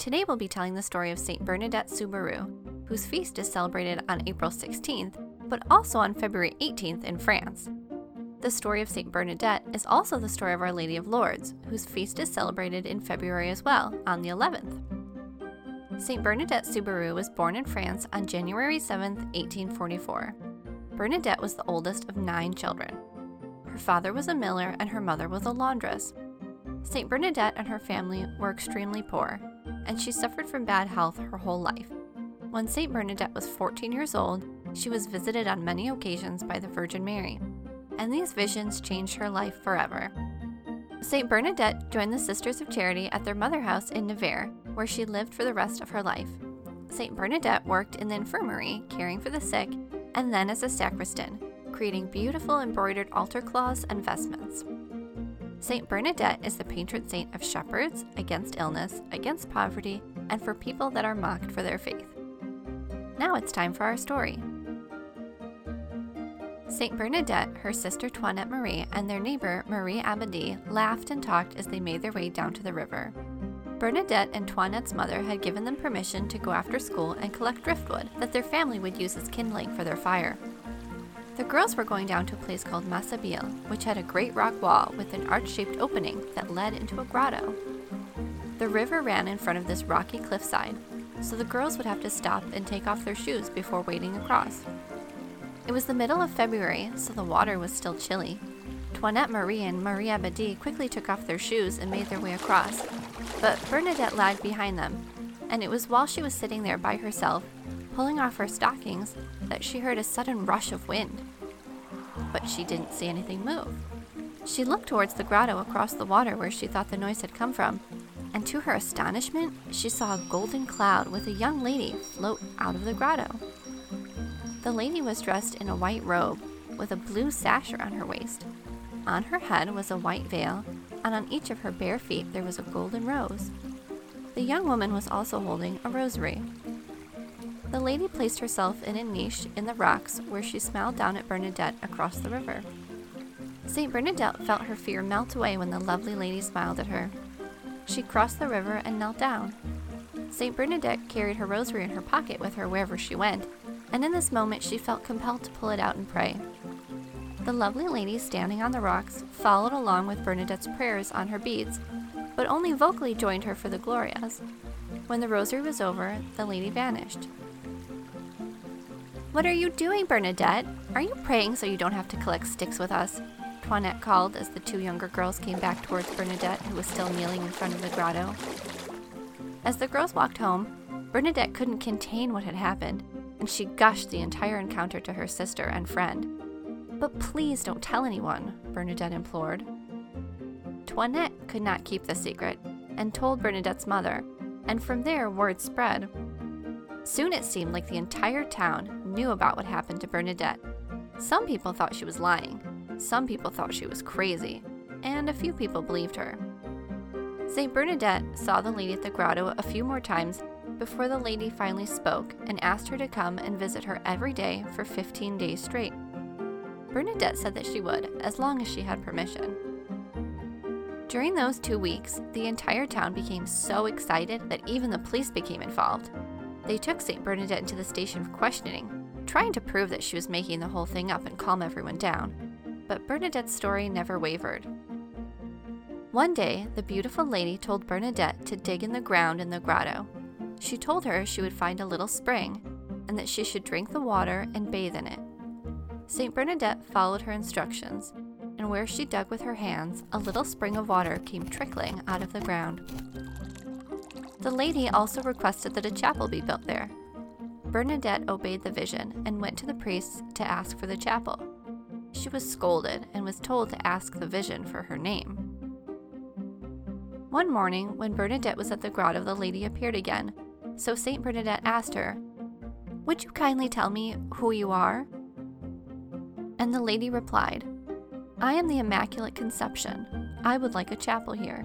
Today we'll be telling the story of St. Bernadette Soubirous, whose feast is celebrated on April 16th, but also on February 18th in France. The story of St. Bernadette is also the story of Our Lady of Lourdes, whose feast is celebrated in February as well, on the 11th. St. Bernadette Soubirous was born in France on January 7, 1844. Bernadette was the oldest of nine children. Her father was a miller and her mother was a laundress. St. Bernadette and her family were extremely poor, and she suffered from bad health her whole life. When St. Bernadette was 14 years old, she was visited on many occasions by the Virgin Mary, and these visions changed her life forever. St. Bernadette joined the Sisters of Charity at their mother house in Nevers, where she lived for the rest of her life. St. Bernadette worked in the infirmary, caring for the sick, and then as a sacristan, creating beautiful embroidered altar cloths and vestments. Saint Bernadette is the patron saint of shepherds, against illness, against poverty, and for people that are mocked for their faith. Now it's time for our story. Saint Bernadette, her sister Toinette Marie, and their neighbor Marie Abadie laughed and talked as they made their way down to the river. Bernadette and Toinette's mother had given them permission to go after school and collect driftwood that their family would use as kindling for their fire. The girls were going down to a place called Massabielle, which had a great rock wall with an arch shaped opening that led into a grotto. The river ran in front of this rocky cliffside, so the girls would have to stop and take off their shoes before wading across. It was the middle of February, so the water was still chilly. Toinette Marie and Marie Abadie quickly took off their shoes and made their way across, but Bernadette lagged behind them, and it was while she was sitting there by herself pulling off her stockings that she heard a sudden rush of wind. But she didn't see anything move. She looked towards the grotto across the water where she thought the noise had come from, and to her astonishment, she saw a golden cloud with a young lady float out of the grotto. The lady was dressed in a white robe with a blue sash around her waist. On her head was a white veil, and on each of her bare feet there was a golden rose. The young woman was also holding a rosary. The lady placed herself in a niche in the rocks where she smiled down at Bernadette across the river. St. Bernadette felt her fear melt away when the lovely lady smiled at her. She crossed the river and knelt down. St. Bernadette carried her rosary in her pocket with her wherever she went, and in this moment she felt compelled to pull it out and pray. The lovely lady standing on the rocks followed along with Bernadette's prayers on her beads, but only vocally joined her for the Glorias. When the rosary was over, the lady vanished. What are you doing, Bernadette? Are you praying so you don't have to collect sticks with us? Toinette called as the two younger girls came back towards Bernadette, who was still kneeling in front of the grotto. As the girls walked home, Bernadette couldn't contain what had happened, and she gushed the entire encounter to her sister and friend. But please don't tell anyone, Bernadette implored. Toinette could not keep the secret and told Bernadette's mother, and from there word spread. Soon it seemed like the entire town knew about what happened to Bernadette. Some people thought she was lying, some people thought she was crazy, and a few people believed her. St. Bernadette saw the lady at the grotto a few more times before the lady finally spoke and asked her to come and visit her every day for 15 days straight. Bernadette said that she would, as long as she had permission. During those two weeks, the entire town became so excited that even the police became involved. They took St. Bernadette into the station for questioning, trying to prove that she was making the whole thing up and calm everyone down. But Bernadette's story never wavered. One day, the beautiful lady told Bernadette to dig in the ground in the grotto. She told her she would find a little spring and that she should drink the water and bathe in it. St. Bernadette followed her instructions, and where she dug with her hands, a little spring of water came trickling out of the ground. The lady also requested that a chapel be built there. Bernadette obeyed the vision and went to the priests to ask for the chapel. She was scolded and was told to ask the vision for her name. One morning, when Bernadette was at the grotto, the lady appeared again, so St. Bernadette asked her, Would you kindly tell me who you are? And the lady replied, I am the Immaculate Conception. I would like a chapel here.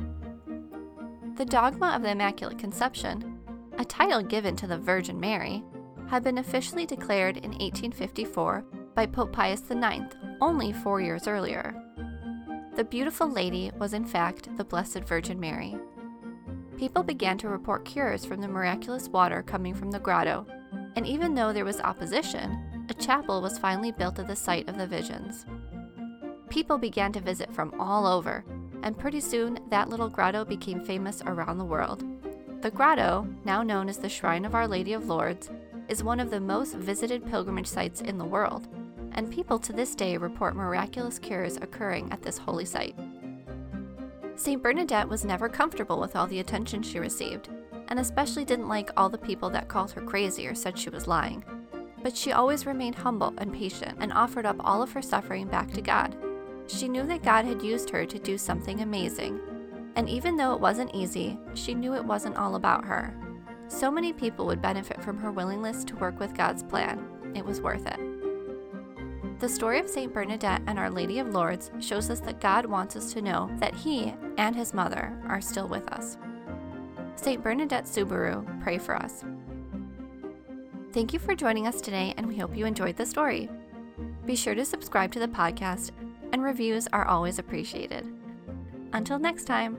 The dogma of the Immaculate Conception, a title given to the Virgin Mary, had been officially declared in 1854 by Pope Pius IX, only four years earlier. The beautiful lady was, in fact, the Blessed Virgin Mary. People began to report cures from the miraculous water coming from the grotto, and even though there was opposition, a chapel was finally built at the site of the visions. People began to visit from all over, and pretty soon that little grotto became famous around the world. The grotto, now known as the Shrine of Our Lady of Lourdes, is one of the most visited pilgrimage sites in the world, and people to this day report miraculous cures occurring at this holy site. St. Bernadette was never comfortable with all the attention she received, and especially didn't like all the people that called her crazy or said she was lying. But she always remained humble and patient and offered up all of her suffering back to God. She knew that God had used her to do something amazing, and even though it wasn't easy, she knew it wasn't all about her. So many people would benefit from her willingness to work with God's plan. It was worth it. The story of St. Bernadette and Our Lady of Lourdes shows us that God wants us to know that He and His Mother are still with us. St. Bernadette Soubirous, pray for us. Thank you for joining us today, and we hope you enjoyed the story. Be sure to subscribe to the podcast, and reviews are always appreciated. Until next time.